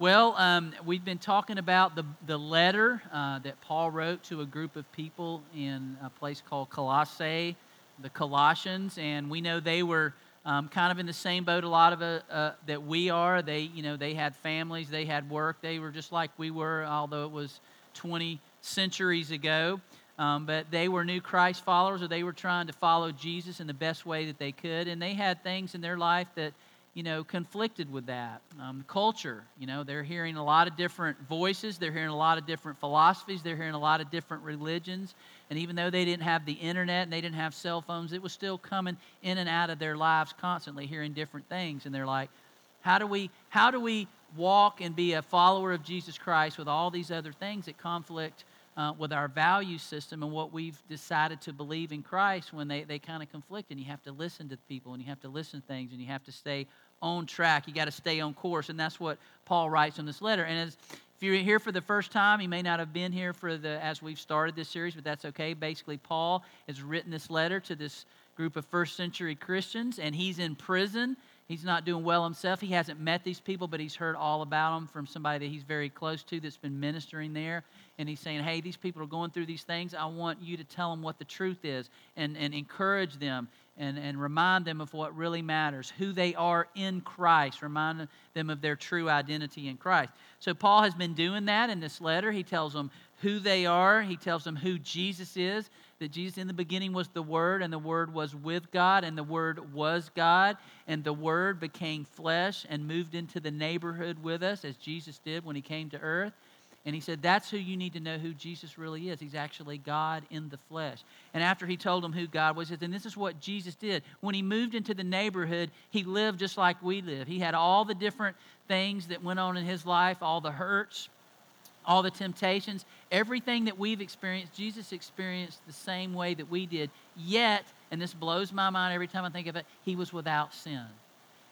Well, um, we've been talking about the, the letter uh, that Paul wrote to a group of people in a place called Colossae, the Colossians, and we know they were um, kind of in the same boat a lot of uh, uh, that we are. They, you know, they had families, they had work, they were just like we were, although it was 20 centuries ago. Um, but they were new Christ followers, or they were trying to follow Jesus in the best way that they could, and they had things in their life that you know, conflicted with that. Um, culture, you know, they're hearing a lot of different voices, they're hearing a lot of different philosophies, they're hearing a lot of different religions. And even though they didn't have the internet and they didn't have cell phones, it was still coming in and out of their lives constantly, hearing different things. And they're like, how do we, how do we walk and be a follower of Jesus Christ with all these other things that conflict uh, with our value system and what we've decided to believe in Christ when they, they kind of conflict? And you have to listen to people and you have to listen to things and you have to stay on track. You got to stay on course, and that's what Paul writes in this letter. And as if you're here for the first time, you may not have been here for the as we've started this series, but that's okay. Basically, Paul has written this letter to this group of first century Christians, and he's in prison. He's not doing well himself. He hasn't met these people, but he's heard all about them from somebody that he's very close to that's been ministering there. And he's saying, Hey, these people are going through these things. I want you to tell them what the truth is and, and encourage them and, and remind them of what really matters, who they are in Christ, remind them of their true identity in Christ. So, Paul has been doing that in this letter. He tells them who they are, he tells them who Jesus is, that Jesus in the beginning was the Word, and the Word was with God, and the Word was God, and the Word became flesh and moved into the neighborhood with us, as Jesus did when he came to earth. And he said, That's who you need to know who Jesus really is. He's actually God in the flesh. And after he told them who God was, he said, And this is what Jesus did. When he moved into the neighborhood, he lived just like we live. He had all the different things that went on in his life, all the hurts, all the temptations, everything that we've experienced, Jesus experienced the same way that we did. Yet, and this blows my mind every time I think of it, he was without sin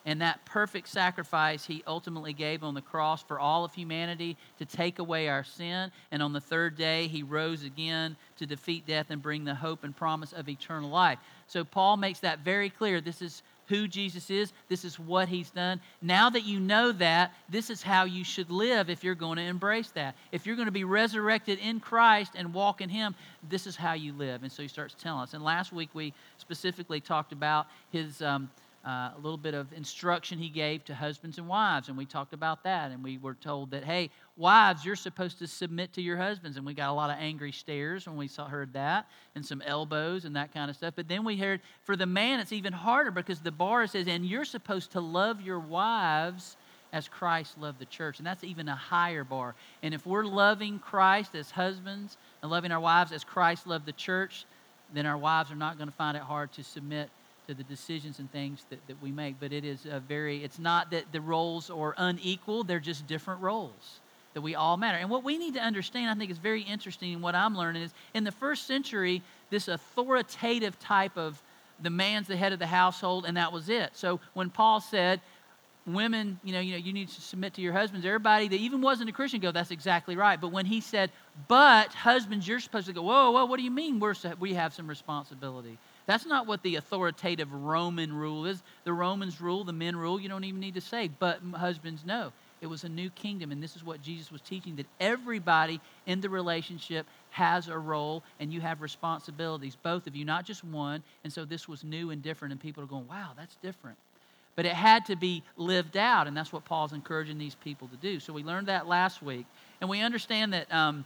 and that perfect sacrifice he ultimately gave on the cross for all of humanity to take away our sin. And on the third day, he rose again to defeat death and bring the hope and promise of eternal life. So Paul makes that very clear. This is who Jesus is, this is what he's done. Now that you know that, this is how you should live if you're going to embrace that. If you're going to be resurrected in Christ and walk in him, this is how you live. And so he starts telling us. And last week we specifically talked about his. Um, uh, a little bit of instruction he gave to husbands and wives, and we talked about that. And we were told that, hey, wives, you're supposed to submit to your husbands. And we got a lot of angry stares when we saw, heard that, and some elbows and that kind of stuff. But then we heard for the man, it's even harder because the bar says, and you're supposed to love your wives as Christ loved the church. And that's even a higher bar. And if we're loving Christ as husbands and loving our wives as Christ loved the church, then our wives are not going to find it hard to submit to the decisions and things that, that we make. But it is a very, it's not that the roles are unequal, they're just different roles that we all matter. And what we need to understand, I think is very interesting, and what I'm learning is in the first century, this authoritative type of the man's the head of the household, and that was it. So when Paul said, women, you know, you know, you need to submit to your husbands. Everybody that even wasn't a Christian go, that's exactly right. But when he said, but husbands, you're supposed to go, whoa, whoa, what do you mean we're, we have some responsibility? That's not what the authoritative Roman rule is. The Romans rule, the men rule, you don't even need to say, but husbands know. It was a new kingdom, and this is what Jesus was teaching that everybody in the relationship has a role and you have responsibilities, both of you, not just one. And so this was new and different, and people are going, wow, that's different. But it had to be lived out, and that's what Paul's encouraging these people to do. So we learned that last week. And we understand that. Um,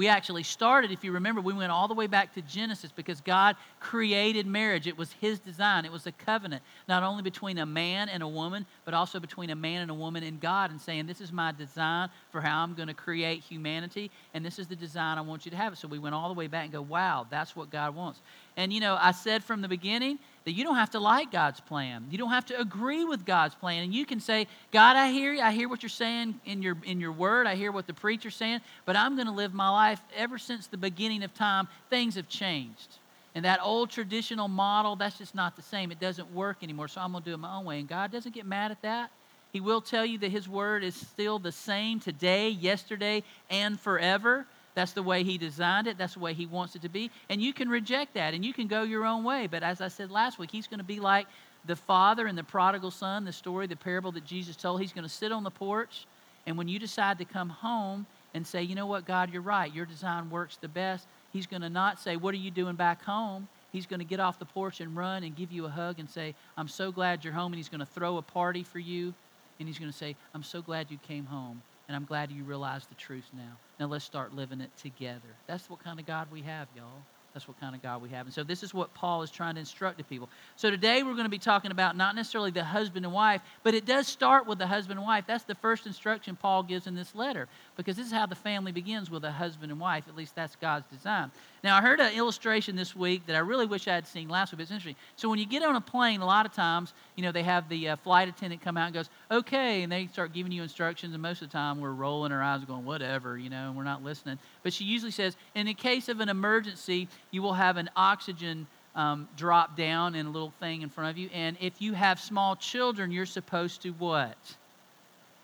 we actually started, if you remember, we went all the way back to Genesis because God created marriage. It was His design, it was a covenant, not only between a man and a woman, but also between a man and a woman and God, and saying, This is my design for how I'm going to create humanity, and this is the design I want you to have. So we went all the way back and go, Wow, that's what God wants. And you know, I said from the beginning that you don't have to like God's plan. You don't have to agree with God's plan. And you can say, God, I hear you. I hear what you're saying in your in your word. I hear what the preacher's saying, but I'm going to live my life ever since the beginning of time, things have changed. And that old traditional model, that's just not the same. It doesn't work anymore. So I'm going to do it my own way. And God doesn't get mad at that. He will tell you that His word is still the same today, yesterday, and forever. That's the way He designed it. That's the way He wants it to be. And you can reject that and you can go your own way. But as I said last week, He's going to be like the father and the prodigal son, the story, the parable that Jesus told. He's going to sit on the porch And when you decide to come home and say, you know what, God, you're right, your design works the best, He's going to not say, What are you doing back home? He's going to get off the porch and run and give you a hug and say, I'm so glad you're home. And he's going to throw a party for you. And he's going to say, I'm so glad you came home. And I'm glad you realize the truth now. Now let's start living it together. That's what kind of God we have, y'all. That's what kind of God we have. And so this is what Paul is trying to instruct the people. So today we're going to be talking about not necessarily the husband and wife, but it does start with the husband and wife. That's the first instruction Paul gives in this letter because this is how the family begins with a husband and wife. At least that's God's design. Now I heard an illustration this week that I really wish I had seen last week. It's interesting. So when you get on a plane, a lot of times, you know, they have the uh, flight attendant come out and goes, "Okay," and they start giving you instructions. And most of the time, we're rolling our eyes, going, "Whatever," you know, and we're not listening. But she usually says, "In the case of an emergency, you will have an oxygen." Um, drop down in a little thing in front of you. And if you have small children, you're supposed to what?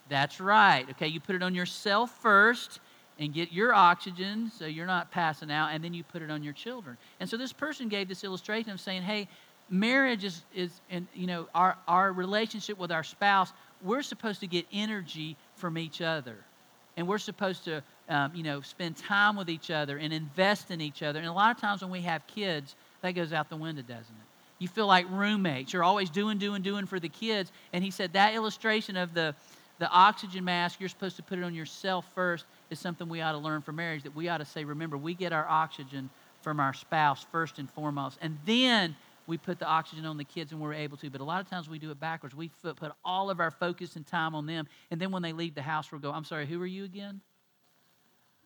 That's right. Okay, you put it on yourself first and get your oxygen so you're not passing out, and then you put it on your children. And so this person gave this illustration of saying, hey, marriage is, is and you know, our, our relationship with our spouse, we're supposed to get energy from each other. And we're supposed to, um, you know, spend time with each other and invest in each other. And a lot of times when we have kids, that goes out the window, doesn't it? You feel like roommates. You're always doing, doing, doing for the kids. And he said that illustration of the, the oxygen mask, you're supposed to put it on yourself first, is something we ought to learn from marriage. That we ought to say, remember, we get our oxygen from our spouse first and foremost. And then we put the oxygen on the kids and we're able to. But a lot of times we do it backwards. We put all of our focus and time on them. And then when they leave the house, we'll go, I'm sorry, who are you again?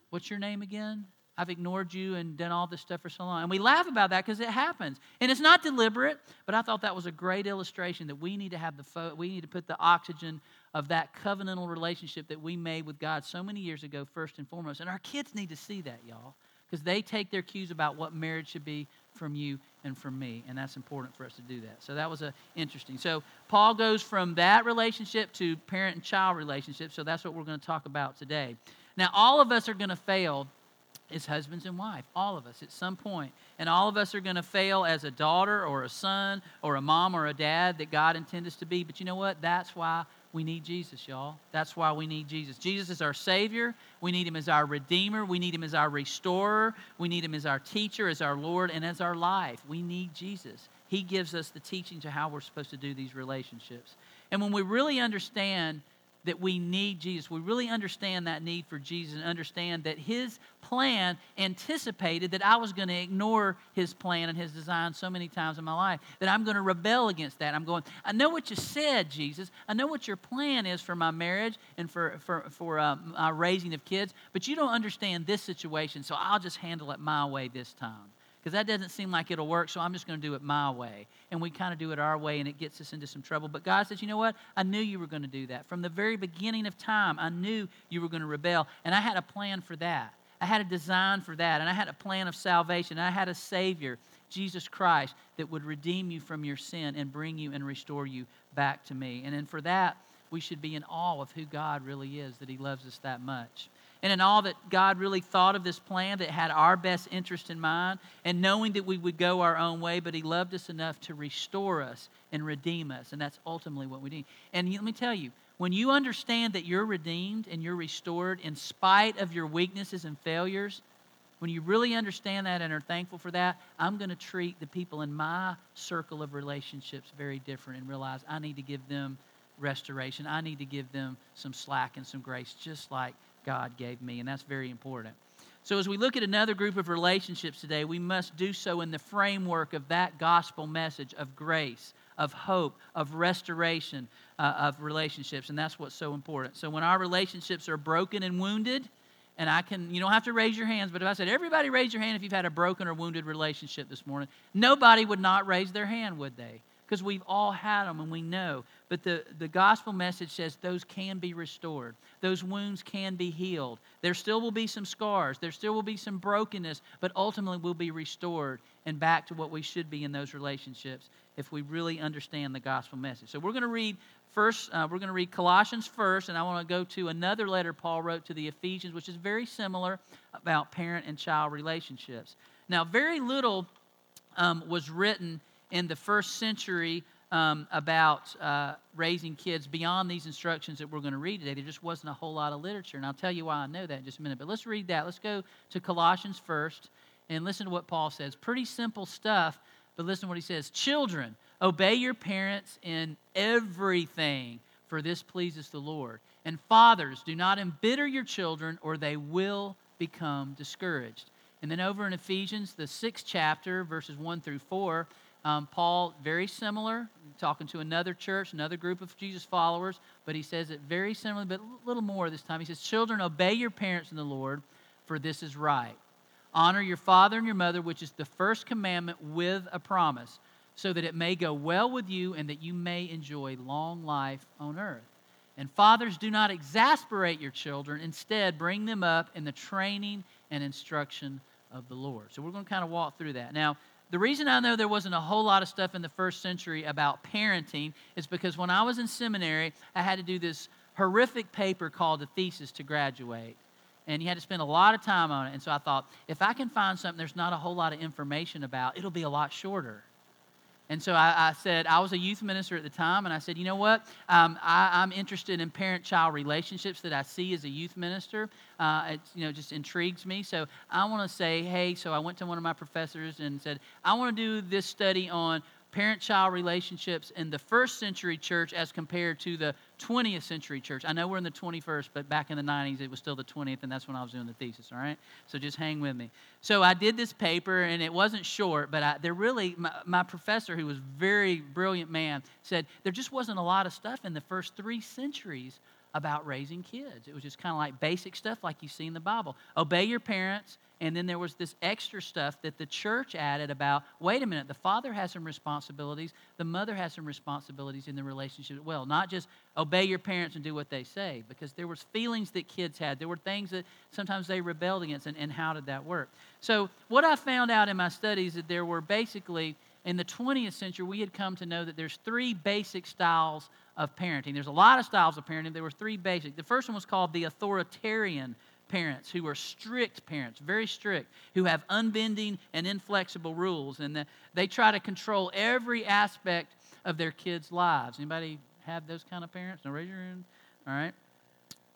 What's your name again? I've ignored you and done all this stuff for so long. And we laugh about that because it happens. And it's not deliberate, but I thought that was a great illustration that we need to have the fo- we need to put the oxygen of that covenantal relationship that we made with God so many years ago first and foremost. And our kids need to see that, y'all, because they take their cues about what marriage should be from you and from me, and that's important for us to do that. So that was a interesting. So Paul goes from that relationship to parent and child relationship. So that's what we're going to talk about today. Now, all of us are going to fail as husbands and wife, all of us at some point. And all of us are going to fail as a daughter or a son or a mom or a dad that God intended us to be. But you know what? That's why we need Jesus, y'all. That's why we need Jesus. Jesus is our Savior. We need Him as our Redeemer. We need Him as our Restorer. We need Him as our teacher, as our Lord, and as our life. We need Jesus. He gives us the teaching to how we're supposed to do these relationships. And when we really understand that we need Jesus. We really understand that need for Jesus and understand that His plan anticipated that I was going to ignore His plan and His design so many times in my life that I'm going to rebel against that. I'm going, I know what you said, Jesus. I know what your plan is for my marriage and for, for, for uh, my raising of kids, but you don't understand this situation, so I'll just handle it my way this time because that doesn't seem like it'll work, so I'm just going to do it my way. And we kind of do it our way, and it gets us into some trouble. But God says, you know what? I knew you were going to do that. From the very beginning of time, I knew you were going to rebel, and I had a plan for that. I had a design for that, and I had a plan of salvation. I had a Savior, Jesus Christ, that would redeem you from your sin and bring you and restore you back to me. And then for that, we should be in awe of who God really is, that He loves us that much and in all that God really thought of this plan that had our best interest in mind, and knowing that we would go our own way, but He loved us enough to restore us and redeem us. And that's ultimately what we need. And let me tell you, when you understand that you're redeemed and you're restored in spite of your weaknesses and failures, when you really understand that and are thankful for that, I'm going to treat the people in my circle of relationships very different and realize I need to give them restoration. I need to give them some slack and some grace, just like God gave me, and that's very important. So, as we look at another group of relationships today, we must do so in the framework of that gospel message of grace, of hope, of restoration uh, of relationships, and that's what's so important. So, when our relationships are broken and wounded, and I can, you don't have to raise your hands, but if I said, everybody raise your hand if you've had a broken or wounded relationship this morning, nobody would not raise their hand, would they? Because we've all had them and we know. But the, the gospel message says those can be restored, those wounds can be healed. There still will be some scars, there still will be some brokenness, but ultimately we'll be restored and back to what we should be in those relationships if we really understand the gospel message. So we're going to read first, uh, we're going to read Colossians first, and I want to go to another letter Paul wrote to the Ephesians, which is very similar about parent and child relationships. Now, very little um, was written in the first century um, about uh, raising kids beyond these instructions that we're going to read today. There just wasn't a whole lot of literature. And I'll tell you why I know that in just a minute. But let's read that. Let's go to Colossians first and listen to what Paul says. Pretty simple stuff, but listen to what he says Children, obey your parents in everything, for this pleases the Lord. And fathers, do not embitter your children, or they will become discouraged. And then over in Ephesians, the sixth chapter, verses 1 through 4, um, Paul, very similar, talking to another church, another group of Jesus followers, but he says it very similarly, but a little more this time. He says, Children, obey your parents in the Lord, for this is right. Honor your father and your mother, which is the first commandment with a promise, so that it may go well with you and that you may enjoy long life on earth. And fathers, do not exasperate your children. Instead, bring them up in the training and instruction of the Lord. So we're going to kind of walk through that. Now, the reason I know there wasn't a whole lot of stuff in the first century about parenting is because when I was in seminary, I had to do this horrific paper called a thesis to graduate. And you had to spend a lot of time on it. And so I thought, if I can find something there's not a whole lot of information about, it'll be a lot shorter. And so I, I, said, I was a youth minister at the time, and I said, you know what? Um, I, am interested in parent child relationships that I see as a youth minister. Uh, it you know, just intrigues me. So I want to say, hey, so I went to one of my professors and said, I want to do this study on parent child relationships in the first century church as compared to the 20th century church. I know we're in the 21st, but back in the 90s, it was still the 20th, and that's when I was doing the thesis, all right? So just hang with me. So I did this paper, and it wasn't short, but I, there really, my, my professor, who was very brilliant man, said there just wasn't a lot of stuff in the first three centuries about raising kids. It was just kind of like basic stuff like you see in the Bible. Obey your parents and then there was this extra stuff that the church added about wait a minute, the father has some responsibilities, the mother has some responsibilities in the relationship as well. Not just obey your parents and do what they say, because there was feelings that kids had. There were things that sometimes they rebelled against, and, and how did that work? So what I found out in my studies that there were basically in the 20th century, we had come to know that there's three basic styles of parenting. There's a lot of styles of parenting. There were three basic. The first one was called the authoritarian parents who are strict parents, very strict, who have unbending and inflexible rules, and they try to control every aspect of their kids' lives. Anybody have those kind of parents? No, raise your hand. All right.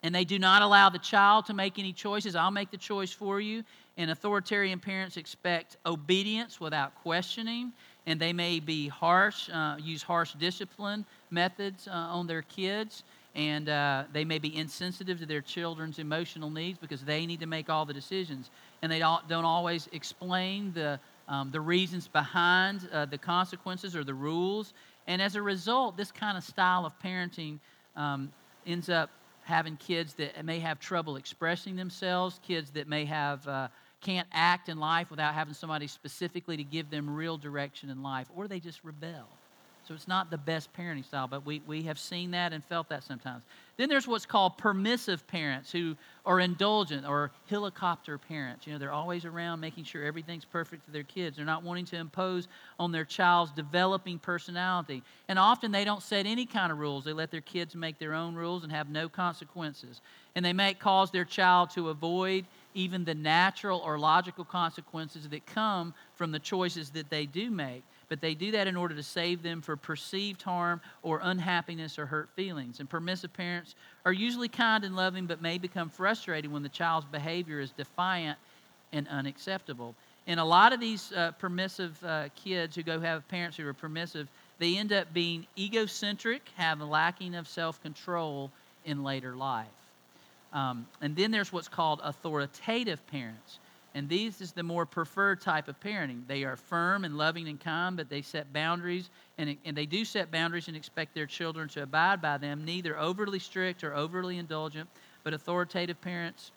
And they do not allow the child to make any choices. I'll make the choice for you. And authoritarian parents expect obedience without questioning, and they may be harsh, uh, use harsh discipline methods uh, on their kids and uh, they may be insensitive to their children's emotional needs because they need to make all the decisions. And they don't, always explain the, um, the reasons behind uh, the consequences or the rules. And as a result, this kind of style of parenting um, ends up having kids that may have trouble expressing themselves, kids that may have. Uh, can't act in life without having somebody specifically to give them real direction in life, or they just rebel. So it's not the best parenting style, but we, we have seen that and felt that sometimes. Then there's what's called permissive parents who are indulgent or helicopter parents. You know, they're always around making sure everything's perfect for their kids. They're not wanting to impose on their child's developing personality. And often they don't set any kind of rules. They let their kids make their own rules and have no consequences. And they may cause their child to avoid even the natural or logical consequences that come from the choices that they do make but they do that in order to save them for perceived harm or unhappiness or hurt feelings. And permissive parents are usually kind and loving, but may become frustrated when the child's behavior is defiant and unacceptable. And a lot of these uh, permissive uh, kids who go have parents who are permissive, they end up being egocentric, have a lacking of self control in later life. Um, and then there's what's called authoritative parents. And these is the more preferred type of parenting. They are firm and loving and kind, but they set boundaries, and, and they do set boundaries and expect their children to abide by them, neither overly strict or overly indulgent. But authoritative parents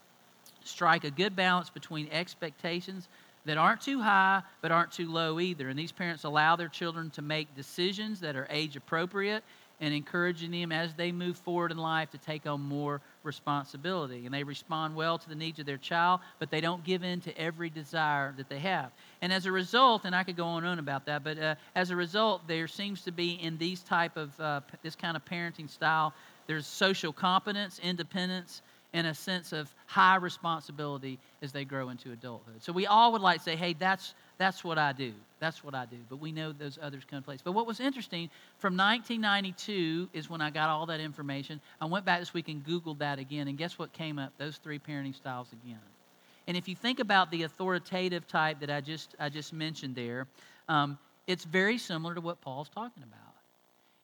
strike a good balance between expectations that aren't too high but aren't too low either. And these parents allow their children to make decisions that are age appropriate and encouraging them as they move forward in life to take on more responsibility. And they respond well to the needs of their child, but they don't give in to every desire that they have. And as a result, and I could go on and on about that, but uh, as a result, there seems to be in these type of uh, this kind of parenting style, there's social competence, independence, and a sense of high responsibility as they grow into adulthood. So we all would like to say, hey, that's, that's what I do. That's what I do. But we know those others come place. But what was interesting, from 1992 is when I got all that information. I went back this week and Googled that again, and guess what came up? Those three parenting styles again. And if you think about the authoritative type that I just, I just mentioned there, um, it's very similar to what Paul's talking about.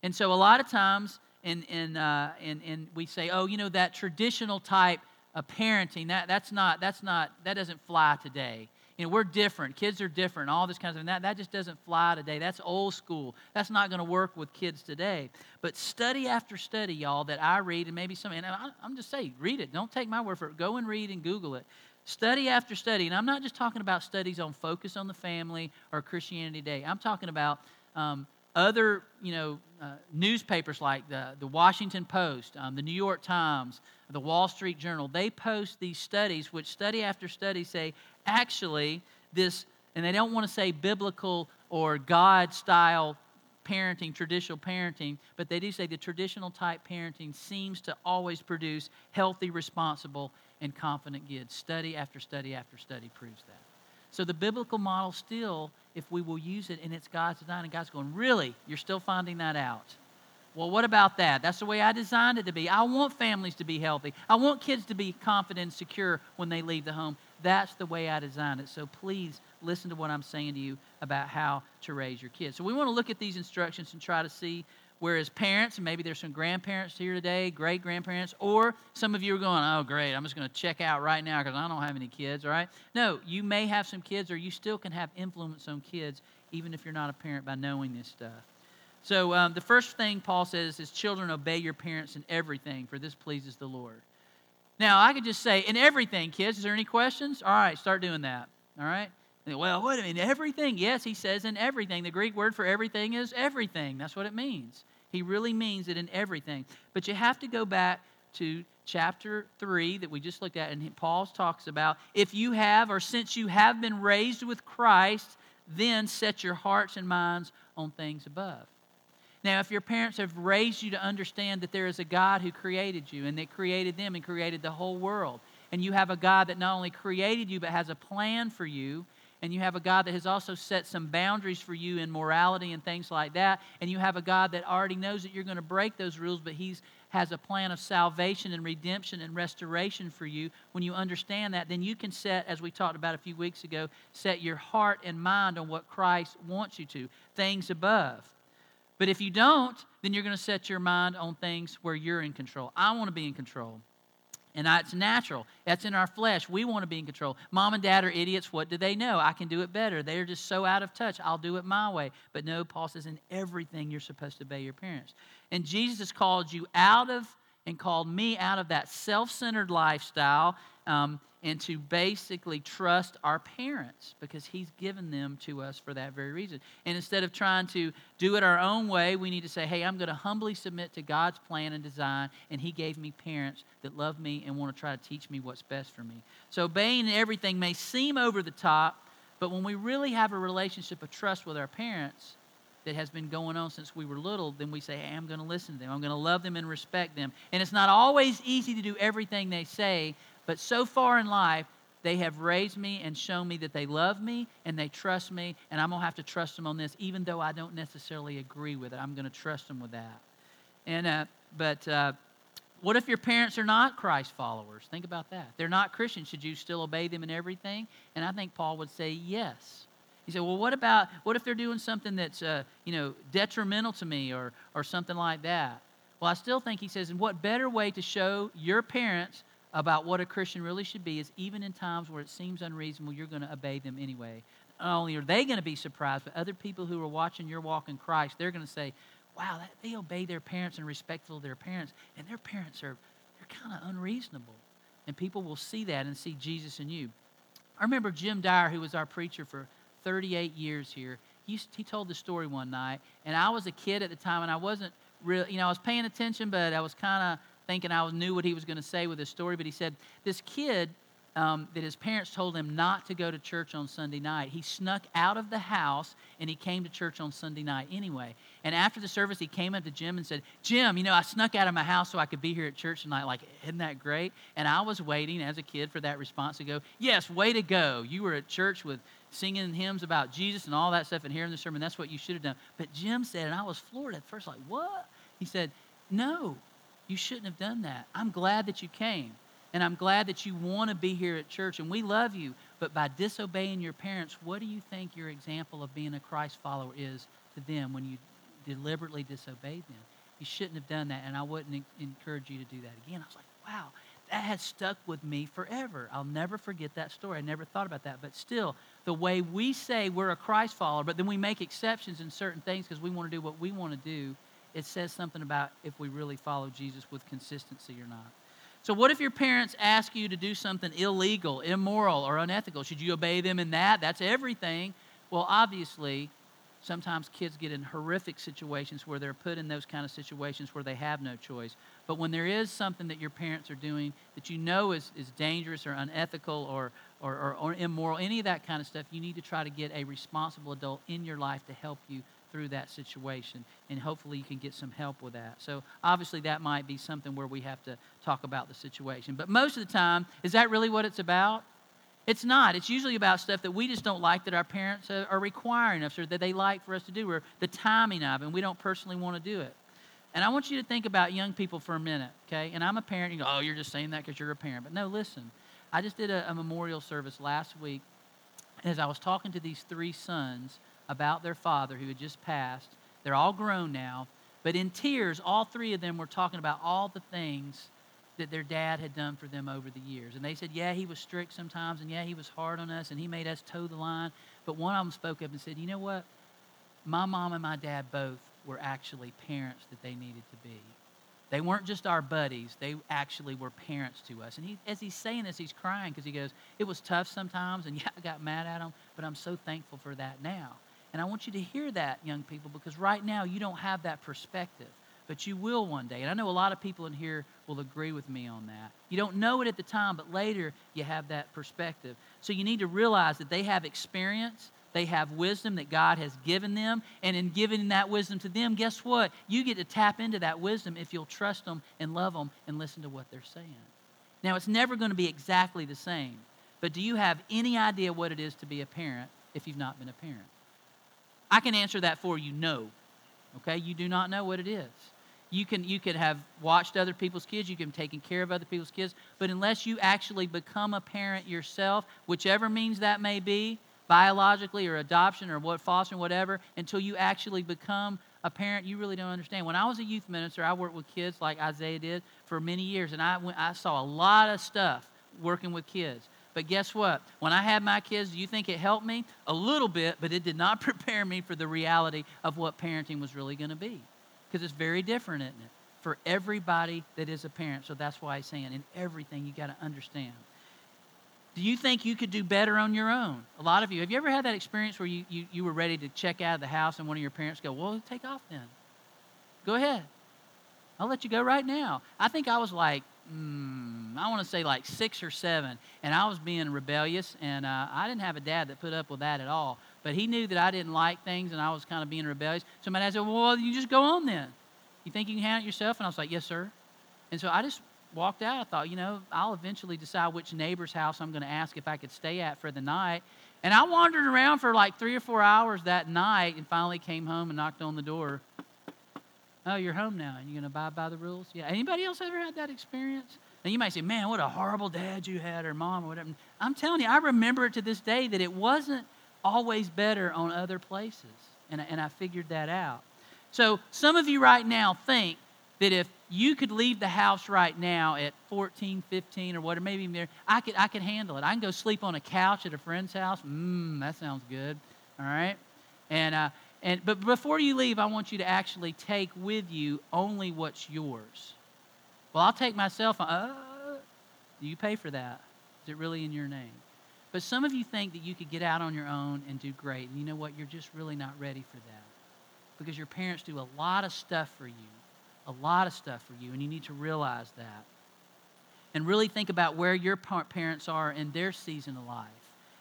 And so a lot of times, and, and, uh, and, and we say, oh, you know, that traditional type of parenting, that, that's not, that's not, that doesn't fly today. You know, we're different. Kids are different. All this kind of thing. That, that just doesn't fly today. That's old school. That's not going to work with kids today. But study after study, y'all, that I read, and maybe some, and I, I'm just saying, read it. Don't take my word for it. Go and read and Google it. Study after study. And I'm not just talking about studies on focus on the family or Christianity Today. I'm talking about um, other, you know, uh, newspapers like the, the Washington Post, um, the New York Times, the Wall Street Journal, they post these studies, which study after study say actually this, and they don't want to say biblical or God style parenting, traditional parenting, but they do say the traditional type parenting seems to always produce healthy, responsible, and confident kids. Study after study after study proves that. So the biblical model still, if we will use it and it's God's design, and God's going, really? You're still finding that out? Well, what about that? That's the way I designed it to be. I want families to be healthy. I want kids to be confident and secure when they leave the home. That's the way I designed it. So please listen to what I'm saying to you about how to raise your kids. So we want to look at these instructions and try to see Whereas parents, and maybe there's some grandparents here today, great grandparents, or some of you are going, oh, great, I'm just going to check out right now because I don't have any kids, all right? No, you may have some kids, or you still can have influence on kids, even if you're not a parent, by knowing this stuff. So um, the first thing Paul says is, children, obey your parents in everything, for this pleases the Lord. Now, I could just say, in everything, kids, is there any questions? All right, start doing that, all right? Well, what, I mean, everything? Yes, he says in everything. The Greek word for everything is everything. That's what it means. He really means it in everything. But you have to go back to chapter 3 that we just looked at, and Paul talks about if you have, or since you have been raised with Christ, then set your hearts and minds on things above. Now, if your parents have raised you to understand that there is a God who created you and that created them and created the whole world, and you have a God that not only created you but has a plan for you, and you have a God that has also set some boundaries for you in morality and things like that, and you have a God that already knows that you're going to break those rules, but He's has a plan of salvation and redemption and restoration for you. When you understand that, then you can set, as we talked about a few weeks ago, set your heart and mind on what Christ wants you to, things above. But if you don't, then you're going to set your mind on things where you're in control. I want to be in control. And it's natural. That's in our flesh. We want to be in control. Mom and dad are idiots. What do they know? I can do it better. They're just so out of touch. I'll do it my way. But no, Paul says, in everything you're supposed to obey your parents. And Jesus called you out of and called me out of that self centered lifestyle um, and to basically trust our parents because He's given them to us for that very reason. And instead of trying to do it our own way, we need to say, hey, I'm going to humbly submit to God's plan and design, and He gave me parents that love me and want to try to teach me what's best for me. So obeying everything may seem over the top, but when we really have a relationship of trust with our parents, that has been going on since we were little, then we say, hey, I'm going to listen to them. I'm going to love them and respect them. And it's not always easy to do everything they say, but so far in life, they have raised me and shown me that they love me and they trust me, and I'm going to have to trust them on this, even though I don't necessarily agree with it. I'm going to trust them with that. And, uh, but uh, what if your parents are not Christ followers? Think about that. They're not Christians. Should you still obey them in everything? And I think Paul would say yes. He said, "Well, what about what if they're doing something that's uh, you know detrimental to me or or something like that?" Well, I still think he says, "And what better way to show your parents about what a Christian really should be is even in times where it seems unreasonable, you're going to obey them anyway. Not only are they going to be surprised, but other people who are watching your walk in Christ, they're going to say, wow, that, they obey their parents and respectful of their parents, and their parents are they're kind of unreasonable. And people will see that and see Jesus in you. I remember Jim Dyer, who was our preacher for 38 years here. He, he told the story one night, and I was a kid at the time, and I wasn't really, you know, I was paying attention, but I was kind of thinking I knew what he was going to say with his story, but he said, This kid um, that his parents told him not to go to church on Sunday night. He snuck out of the house and he came to church on Sunday night anyway. And after the service, he came up to Jim and said, Jim, you know, I snuck out of my house so I could be here at church tonight. Like, isn't that great? And I was waiting as a kid for that response to go, Yes, way to go. You were at church with singing hymns about Jesus and all that stuff and hearing the sermon. That's what you should have done. But Jim said, and I was floored at first, like, What? He said, No, you shouldn't have done that. I'm glad that you came. And I'm glad that you want to be here at church, and we love you. But by disobeying your parents, what do you think your example of being a Christ follower is to them when you deliberately disobeyed them? You shouldn't have done that, and I wouldn't encourage you to do that again. I was like, wow, that has stuck with me forever. I'll never forget that story. I never thought about that. But still, the way we say we're a Christ follower, but then we make exceptions in certain things because we want to do what we want to do, it says something about if we really follow Jesus with consistency or not. So, what if your parents ask you to do something illegal, immoral, or unethical? Should you obey them in that? That's everything. Well, obviously, sometimes kids get in horrific situations where they're put in those kind of situations where they have no choice. But when there is something that your parents are doing that you know is, is dangerous or unethical or, or, or, or immoral, any of that kind of stuff, you need to try to get a responsible adult in your life to help you through that situation. And hopefully you can get some help with that. So obviously that might be something where we have to talk about the situation. But most of the time, is that really what it's about? It's not. It's usually about stuff that we just don't like that our parents are requiring us or that they like for us to do or the timing of and we don't personally want to do it. And I want you to think about young people for a minute, okay? And I'm a parent. You go, oh, you're just saying that because you're a parent. But no, listen. I just did a, a memorial service last week. As I was talking to these three sons, about their father who had just passed. They're all grown now, but in tears, all three of them were talking about all the things that their dad had done for them over the years. And they said, yeah, he was strict sometimes, and yeah, he was hard on us, and he made us toe the line. But one of them spoke up and said, you know what? My mom and my dad both were actually parents that they needed to be. They weren't just our buddies, they actually were parents to us. And he, as he's saying this, he's crying because he goes, It was tough sometimes, and yeah, I got mad at them, but I'm so thankful for that now. And I want you to hear that, young people, because right now you don't have that perspective, but you will one day. And I know a lot of people in here will agree with me on that. You don't know it at the time, but later you have that perspective. So you need to realize that they have experience, they have wisdom that God has given them, and in giving that wisdom to them, guess what? You get to tap into that wisdom if you'll trust them and love them and listen to what they're saying. Now, it's never going to be exactly the same, but do you have any idea what it is to be a parent if you've not been a parent? I can answer that for you no. Okay? You do not know what it is. You can you could have watched other people's kids, you can have taken care of other people's kids, but unless you actually become a parent yourself, whichever means that may be, biologically or adoption or what fostering whatever, until you actually become a parent, you really don't understand. When I was a youth minister, I worked with kids like Isaiah did for many years, and I went, I saw a lot of stuff working with kids. But guess what? When I had my kids, do you think it helped me? A little bit, but it did not prepare me for the reality of what parenting was really going to be. Because it's very different, isn't it? For everybody that is a parent. So that's why I'm saying in everything you got to understand. Do you think you could do better on your own? A lot of you. Have you ever had that experience where you, you, you were ready to check out of the house and one of your parents go, Well, take off then. Go ahead. I'll let you go right now. I think I was like hmm, I want to say like six or seven, and I was being rebellious, and uh, I didn't have a dad that put up with that at all. But he knew that I didn't like things, and I was kind of being rebellious. So my dad said, "Well, you just go on then. You think you can handle it yourself?" And I was like, "Yes, sir." And so I just walked out. I thought, you know, I'll eventually decide which neighbor's house I'm going to ask if I could stay at for the night. And I wandered around for like three or four hours that night, and finally came home and knocked on the door. Oh, you're home now, and you're going to abide by the rules? Yeah. Anybody else ever had that experience? And you might say, man, what a horrible dad you had, or mom, or whatever. I'm telling you, I remember it to this day that it wasn't always better on other places. And, and I figured that out. So some of you right now think that if you could leave the house right now at 14, 15, or whatever, maybe even there, I could, I could handle it. I can go sleep on a couch at a friend's house. Mmm, that sounds good. All right? And uh, and, but before you leave, I want you to actually take with you only what's yours. Well, I'll take myself. Uh, you pay for that. Is it really in your name? But some of you think that you could get out on your own and do great. And you know what? You're just really not ready for that. Because your parents do a lot of stuff for you. A lot of stuff for you. And you need to realize that. and really think about where your parents are in their season of life.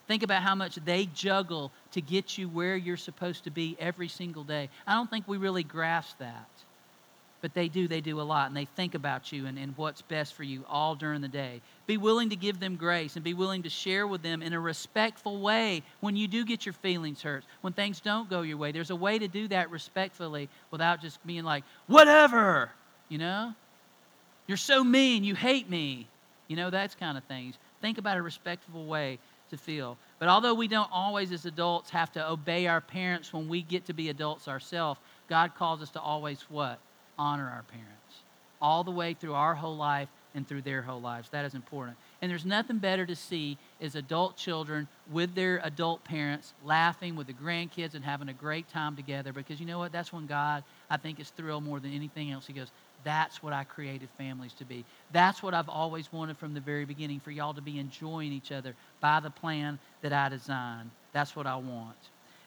Think about how much they juggle to get you where you're supposed to be every single day. I don't think we really grasp that. But they do, they do a lot, and they think about you and, and what's best for you all during the day. Be willing to give them grace and be willing to share with them in a respectful way when you do get your feelings hurt, when things don't go your way. There's a way to do that respectfully without just being like, whatever, you know? You're so mean, you hate me. You know, that's kind of things. Think about a respectful way to feel. But although we don't always, as adults, have to obey our parents when we get to be adults ourselves, God calls us to always what? Honor our parents. All the way through our whole life and through their whole lives. That is important. And there's nothing better to see is adult children with their adult parents laughing with the grandkids and having a great time together because you know what? That's when God, I think, is thrilled more than anything else. He goes, that's what I created families to be. That's what I've always wanted from the very beginning for y'all to be enjoying each other by the plan that I designed. That's what I want.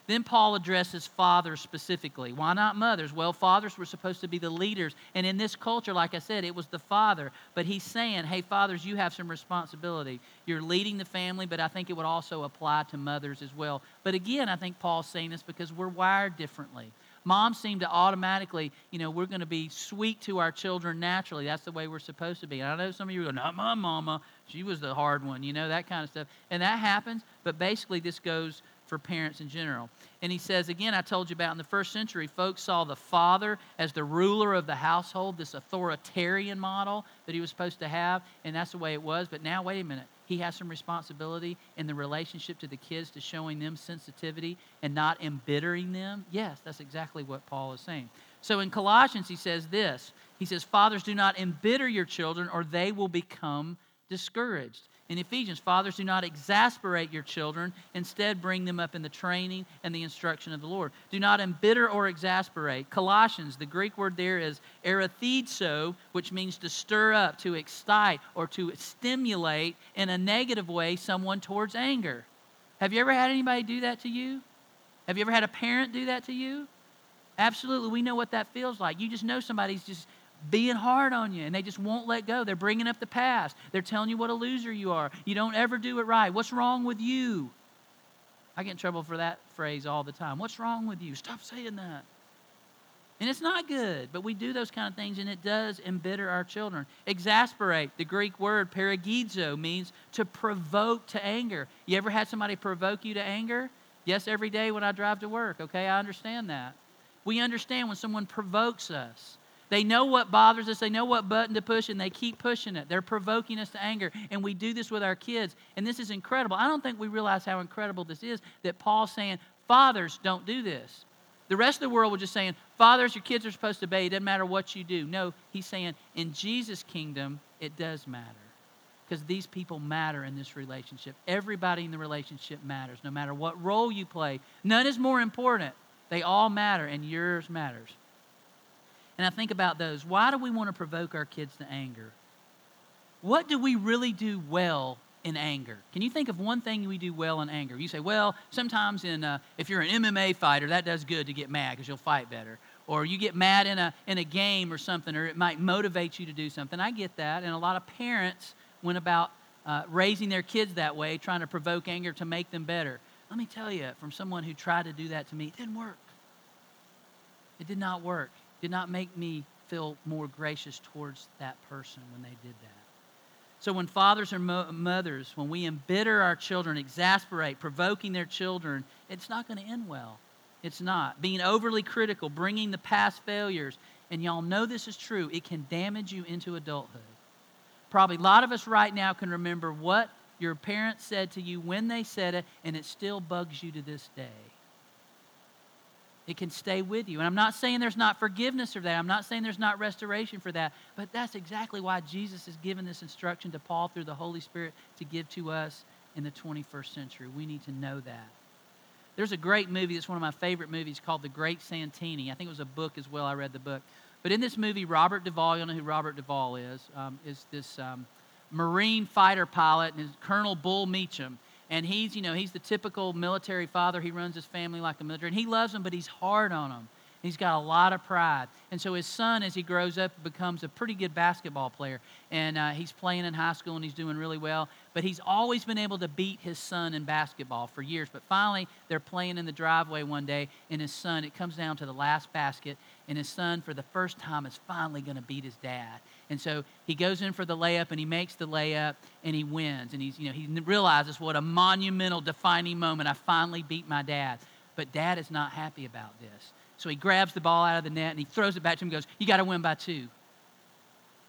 Then Paul addresses fathers specifically. Why not mothers? Well, fathers were supposed to be the leaders. And in this culture, like I said, it was the father. But he's saying, hey, fathers, you have some responsibility. You're leading the family, but I think it would also apply to mothers as well. But again, I think Paul's saying this because we're wired differently. Moms seem to automatically, you know, we're going to be sweet to our children naturally. That's the way we're supposed to be. And I know some of you go, not my mama. She was the hard one, you know, that kind of stuff. And that happens, but basically this goes for parents in general. And he says, again, I told you about in the first century, folks saw the father as the ruler of the household, this authoritarian model that he was supposed to have, and that's the way it was. But now, wait a minute. He has some responsibility in the relationship to the kids to showing them sensitivity and not embittering them. Yes, that's exactly what Paul is saying. So in Colossians, he says this He says, Fathers, do not embitter your children, or they will become discouraged. In Ephesians, fathers, do not exasperate your children. Instead, bring them up in the training and the instruction of the Lord. Do not embitter or exasperate. Colossians, the Greek word there is erethizo, which means to stir up, to excite, or to stimulate in a negative way someone towards anger. Have you ever had anybody do that to you? Have you ever had a parent do that to you? Absolutely. We know what that feels like. You just know somebody's just being hard on you and they just won't let go. They're bringing up the past. They're telling you what a loser you are. You don't ever do it right. What's wrong with you? I get in trouble for that phrase all the time. What's wrong with you? Stop saying that. And it's not good, but we do those kind of things and it does embitter our children. Exasperate, the Greek word parorgizo means to provoke to anger. You ever had somebody provoke you to anger? Yes, every day when I drive to work, okay? I understand that. We understand when someone provokes us. They know what bothers us, they know what button to push, and they keep pushing it. They're provoking us to anger. And we do this with our kids. And this is incredible. I don't think we realize how incredible this is that Paul's saying, Fathers, don't do this. The rest of the world was just saying, Fathers, your kids are supposed to obey. It doesn't matter what you do. No, he's saying, in Jesus' kingdom, it does matter. Because these people matter in this relationship. Everybody in the relationship matters, no matter what role you play. None is more important. They all matter, and yours matters. And I think about those. Why do we want to provoke our kids to anger? What do we really do well in anger? Can you think of one thing we do well in anger? You say, well, sometimes in uh, if you're an MMA fighter, that does good to get mad because you'll fight better. Or you get mad in a in a game or something, or it might motivate you to do something. I get that, and a lot of parents went about uh, raising their kids that way, trying to provoke anger to make them better. Let me tell you, from someone who tried to do that to me, it didn't work. It did not work did not make me feel more gracious towards that person when they did that. So, when fathers or mo- mothers, when we embitter our children, exasperate, provoking their children, it's not going to end well. It's not. Being overly critical, bringing the past failures, and y'all know this is true, it can damage you into adulthood. Probably a lot of us right now can remember what your parents said to you when they said it, and it still bugs you to this day it can stay with you. And I'm not saying there's not forgiveness for that. I'm not saying there's not restoration for that. But that's exactly why Jesus has given this instruction to Paul through the Holy Spirit to give to us in the 21st century. We need to know that. There's a great movie that's one of my favorite movies called The Great Santini. I think it was a book as well. I read the book. But in this movie, Robert Duvall, you know who Robert Duvall is, um, is this um, Marine fighter pilot, and Colonel Bull Meechum and he's you know he's the typical military father he runs his family like a military and he loves them but he's hard on them He's got a lot of pride. And so his son, as he grows up, becomes a pretty good basketball player. And uh, he's playing in high school and he's doing really well. But he's always been able to beat his son in basketball for years. But finally, they're playing in the driveway one day, and his son, it comes down to the last basket, and his son, for the first time, is finally going to beat his dad. And so he goes in for the layup and he makes the layup and he wins. And he's, you know, he realizes what a monumental, defining moment. I finally beat my dad. But dad is not happy about this. So he grabs the ball out of the net and he throws it back to him and goes, You got to win by two.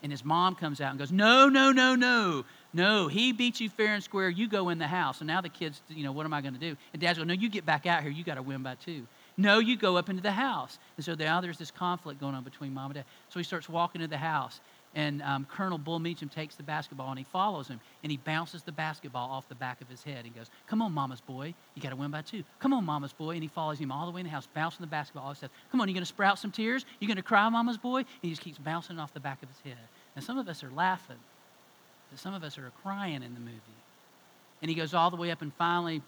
And his mom comes out and goes, No, no, no, no. No, he beat you fair and square. You go in the house. And now the kids, you know, what am I going to do? And dad's going, No, you get back out here. You got to win by two. No, you go up into the house. And so now there's this conflict going on between mom and dad. So he starts walking into the house and um, Colonel Bull Meechum takes the basketball and he follows him and he bounces the basketball off the back of his head. He goes, Come on, mama's boy. You got to win by two. Come on, mama's boy. And he follows him all the way in the house, bouncing the basketball. He says, Come on, you're going to sprout some tears? You're going to cry, mama's boy? And he just keeps bouncing off the back of his head. And some of us are laughing, but some of us are crying in the movie. And he goes all the way up and finally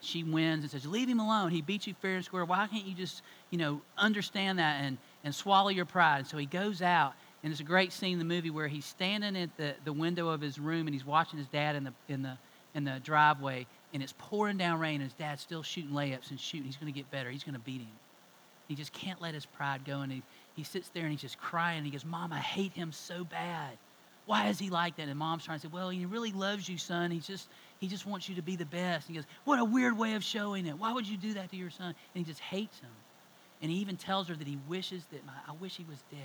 she wins and says, Leave him alone. He beat you fair and square. Why can't you just, you know, understand that and, and swallow your pride? And so he goes out and it's a great scene in the movie where he's standing at the, the window of his room and he's watching his dad in the, in, the, in the driveway and it's pouring down rain and his dad's still shooting layups and shooting. He's going to get better. He's going to beat him. He just can't let his pride go. And he, he sits there and he's just crying. And he goes, Mom, I hate him so bad. Why is he like that? And mom's trying to say, Well, he really loves you, son. He just, he just wants you to be the best. And he goes, What a weird way of showing it. Why would you do that to your son? And he just hates him. And he even tells her that he wishes that my, I wish he was dead.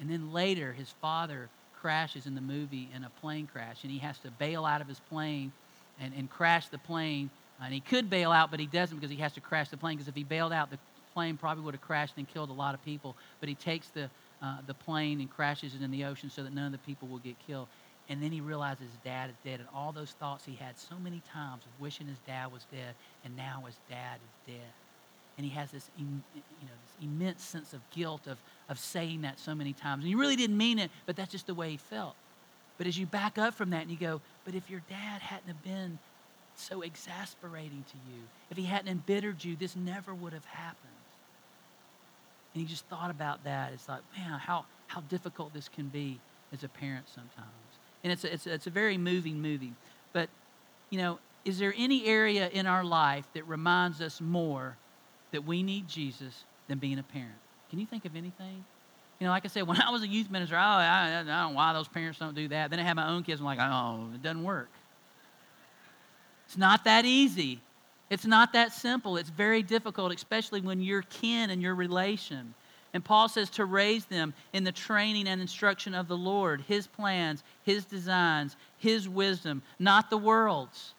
And then later, his father crashes in the movie in a plane crash, and he has to bail out of his plane and, and crash the plane. And he could bail out, but he doesn't because he has to crash the plane. Because if he bailed out, the plane probably would have crashed and killed a lot of people. But he takes the, uh, the plane and crashes it in the ocean so that none of the people will get killed. And then he realizes his dad is dead. And all those thoughts he had so many times of wishing his dad was dead, and now his dad is dead and he has this, you know, this immense sense of guilt of, of saying that so many times. And you really didn't mean it, but that's just the way he felt. But as you back up from that and you go, but if your dad hadn't have been so exasperating to you, if he hadn't embittered you, this never would have happened. And he just thought about that. It's like, man, how, how difficult this can be as a parent sometimes. And it's a, it's, a, it's a very moving movie. But, you know, is there any area in our life that reminds us more that we need Jesus than being a parent. Can you think of anything? You know, like I said, when I was a youth minister, oh, I, I don't know why those parents don't do that. Then I had my own kids, I'm like, oh, it doesn't work. It's not that easy. It's not that simple. It's very difficult, especially when you're kin and your relation. And Paul says to raise them in the training and instruction of the Lord, His plans, His designs, His wisdom, not the world's.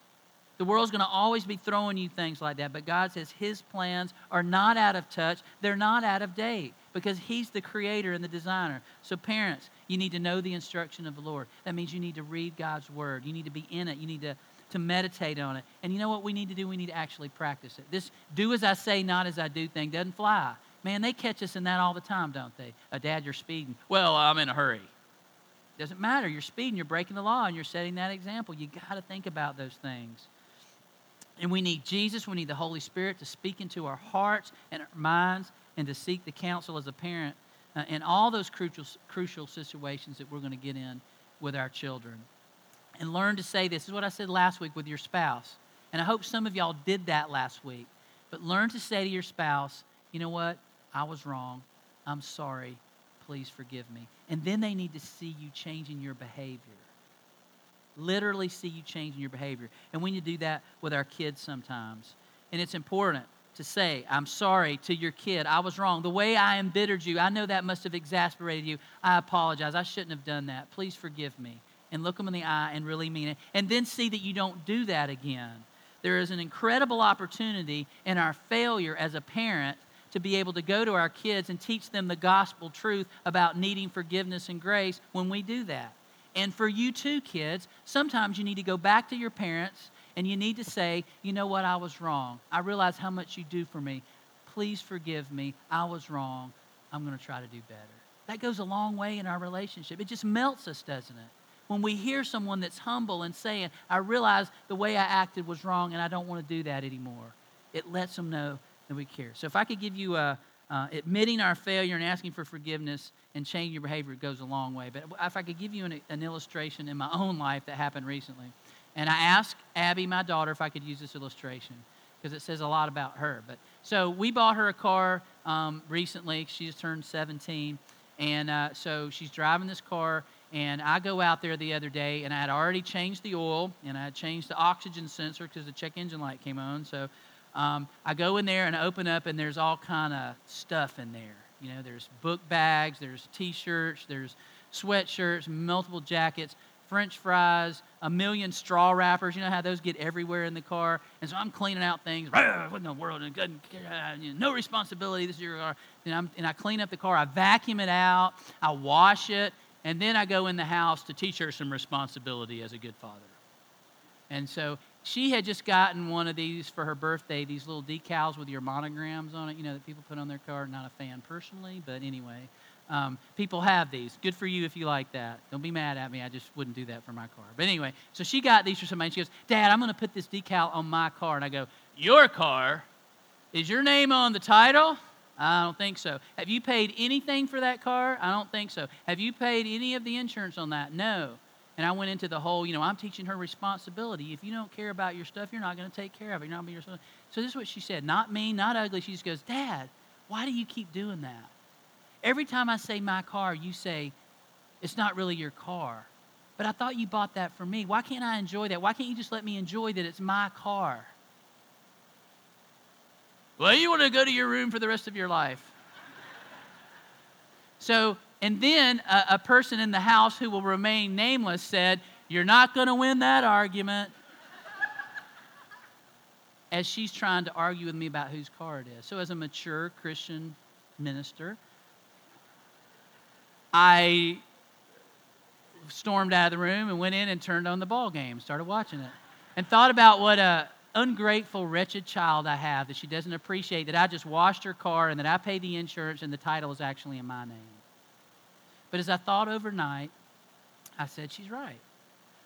The world's going to always be throwing you things like that, but God says His plans are not out of touch, they're not out of date because He's the creator and the designer. So, parents, you need to know the instruction of the Lord. That means you need to read God's Word, you need to be in it, you need to, to meditate on it. And you know what we need to do? We need to actually practice it. This do as I say, not as I do thing doesn't fly. Man, they catch us in that all the time, don't they? A dad, you're speeding. Well, I'm in a hurry. Doesn't matter. You're speeding, you're breaking the law, and you're setting that example. You got to think about those things. And we need Jesus, we need the Holy Spirit to speak into our hearts and our minds and to seek the counsel as a parent uh, in all those crucial, crucial situations that we're going to get in with our children. And learn to say this. this is what I said last week with your spouse. And I hope some of y'all did that last week. But learn to say to your spouse, you know what? I was wrong. I'm sorry. Please forgive me. And then they need to see you changing your behavior literally see you changing your behavior. And we need to do that with our kids sometimes. And it's important to say, I'm sorry to your kid. I was wrong. The way I embittered you, I know that must have exasperated you. I apologize. I shouldn't have done that. Please forgive me. And look them in the eye and really mean it. And then see that you don't do that again. There is an incredible opportunity in our failure as a parent to be able to go to our kids and teach them the gospel truth about needing forgiveness and grace when we do that. And for you too, kids, sometimes you need to go back to your parents and you need to say, you know what, I was wrong. I realize how much you do for me. Please forgive me. I was wrong. I'm going to try to do better. That goes a long way in our relationship. It just melts us, doesn't it? When we hear someone that's humble and saying, I realize the way I acted was wrong and I don't want to do that anymore, it lets them know that we care. So if I could give you a, uh, admitting our failure and asking for forgiveness and changing your behavior goes a long way. But if I could give you an, an illustration in my own life that happened recently, and I asked Abby, my daughter, if I could use this illustration because it says a lot about her. But so we bought her a car um, recently. She just turned 17, and uh, so she's driving this car. And I go out there the other day, and I had already changed the oil, and I had changed the oxygen sensor because the check engine light came on. So um, I go in there and open up, and there's all kind of stuff in there. You know, there's book bags, there's T-shirts, there's sweatshirts, multiple jackets, French fries, a million straw wrappers. You know how those get everywhere in the car. And so I'm cleaning out things. What in the world? No responsibility. This is your car. And, and I clean up the car. I vacuum it out. I wash it. And then I go in the house to teach her some responsibility as a good father. And so she had just gotten one of these for her birthday, these little decals with your monograms on it, you know, that people put on their car. Not a fan personally, but anyway. Um, people have these. Good for you if you like that. Don't be mad at me. I just wouldn't do that for my car. But anyway, so she got these for somebody. She goes, Dad, I'm going to put this decal on my car. And I go, Your car? Is your name on the title? I don't think so. Have you paid anything for that car? I don't think so. Have you paid any of the insurance on that? No. And I went into the whole, you know, I'm teaching her responsibility. If you don't care about your stuff, you're not going to take care of it. You're not being responsible. So this is what she said. Not mean, not ugly. She just goes, Dad, why do you keep doing that? Every time I say my car, you say, it's not really your car. But I thought you bought that for me. Why can't I enjoy that? Why can't you just let me enjoy that it's my car? Well, you want to go to your room for the rest of your life. So and then a, a person in the house who will remain nameless said, You're not going to win that argument. As she's trying to argue with me about whose car it is. So, as a mature Christian minister, I stormed out of the room and went in and turned on the ball game, started watching it, and thought about what a ungrateful, wretched child I have that she doesn't appreciate that I just washed her car and that I paid the insurance and the title is actually in my name. But as I thought overnight, I said, she's right.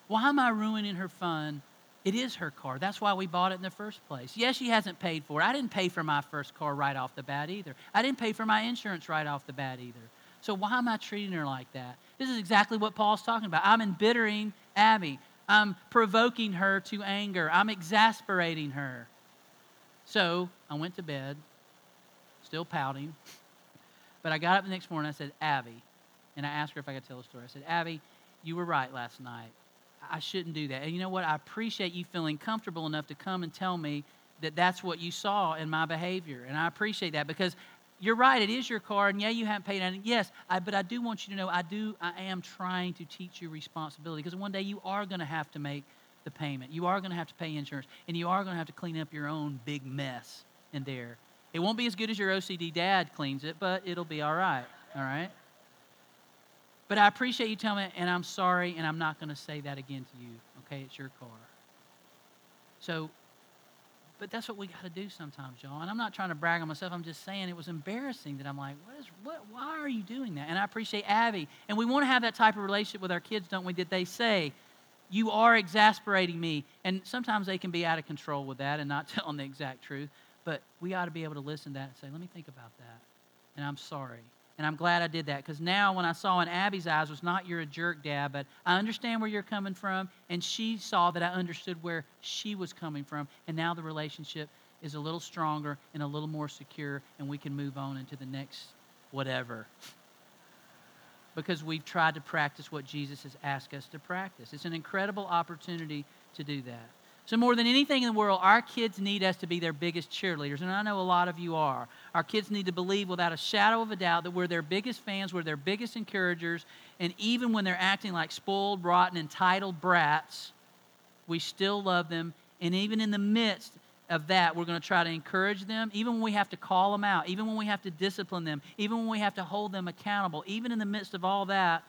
Why am I ruining her fun? It is her car. That's why we bought it in the first place. Yes, she hasn't paid for it. I didn't pay for my first car right off the bat either. I didn't pay for my insurance right off the bat either. So why am I treating her like that? This is exactly what Paul's talking about. I'm embittering Abby. I'm provoking her to anger. I'm exasperating her. So I went to bed, still pouting. But I got up the next morning. I said, Abby, and I asked her if I could tell a story. I said, Abby, you were right last night. I shouldn't do that. And you know what? I appreciate you feeling comfortable enough to come and tell me that that's what you saw in my behavior. And I appreciate that because you're right, it is your car, and yeah, you haven't paid it. Yes, I, but I do want you to know I do, I am trying to teach you responsibility because one day you are going to have to make the payment. You are going to have to pay insurance, and you are going to have to clean up your own big mess in there. It won't be as good as your OCD dad cleans it, but it'll be all right. All right? But I appreciate you telling me, and I'm sorry, and I'm not going to say that again to you. Okay, it's your car. So, but that's what we got to do sometimes, y'all. And I'm not trying to brag on myself. I'm just saying it was embarrassing that I'm like, what is, what, why are you doing that? And I appreciate Abby. And we want to have that type of relationship with our kids, don't we? That they say, you are exasperating me. And sometimes they can be out of control with that and not telling the exact truth. But we ought to be able to listen to that and say, let me think about that. And I'm sorry. And I'm glad I did that because now when I saw in Abby's eyes was not you're a jerk, Dad, but I understand where you're coming from. And she saw that I understood where she was coming from. And now the relationship is a little stronger and a little more secure, and we can move on into the next whatever. Because we've tried to practice what Jesus has asked us to practice. It's an incredible opportunity to do that. So, more than anything in the world, our kids need us to be their biggest cheerleaders. And I know a lot of you are. Our kids need to believe without a shadow of a doubt that we're their biggest fans, we're their biggest encouragers. And even when they're acting like spoiled, rotten, entitled brats, we still love them. And even in the midst of that, we're going to try to encourage them, even when we have to call them out, even when we have to discipline them, even when we have to hold them accountable, even in the midst of all that,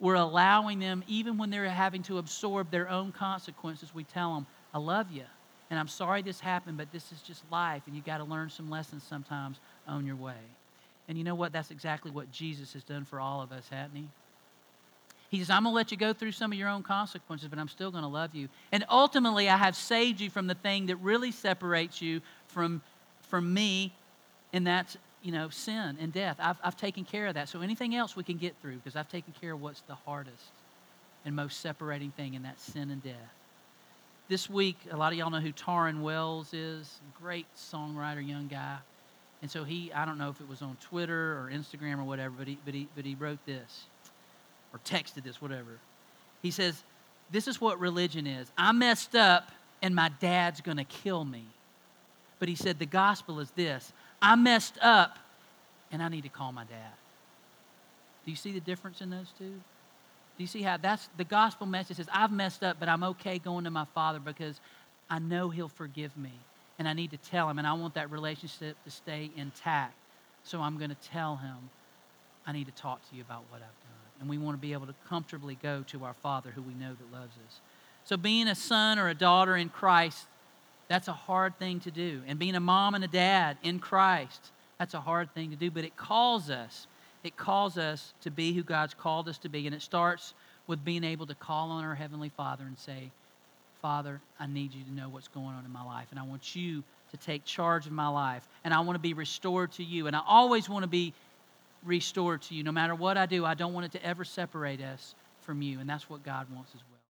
we're allowing them, even when they're having to absorb their own consequences, we tell them, I love you. And I'm sorry this happened, but this is just life, and you got to learn some lessons sometimes on your way. And you know what? That's exactly what Jesus has done for all of us, hasn't he? He says, I'm going to let you go through some of your own consequences, but I'm still going to love you. And ultimately, I have saved you from the thing that really separates you from, from me, and that's you know, sin and death. I've, I've taken care of that. So anything else we can get through because I've taken care of what's the hardest and most separating thing, and that's sin and death. This week, a lot of y'all know who Tauren Wells is. Great songwriter, young guy. And so he, I don't know if it was on Twitter or Instagram or whatever, but he, but he, but he wrote this or texted this, whatever. He says, This is what religion is. I messed up and my dad's going to kill me. But he said, The gospel is this I messed up and I need to call my dad. Do you see the difference in those two? Do you see how that's the gospel message says, I've messed up, but I'm okay going to my father because I know he'll forgive me. And I need to tell him, and I want that relationship to stay intact. So I'm going to tell him, I need to talk to you about what I've done. And we want to be able to comfortably go to our Father who we know that loves us. So being a son or a daughter in Christ, that's a hard thing to do. And being a mom and a dad in Christ, that's a hard thing to do. But it calls us it calls us to be who God's called us to be. And it starts with being able to call on our Heavenly Father and say, Father, I need you to know what's going on in my life. And I want you to take charge of my life. And I want to be restored to you. And I always want to be restored to you. No matter what I do, I don't want it to ever separate us from you. And that's what God wants as well.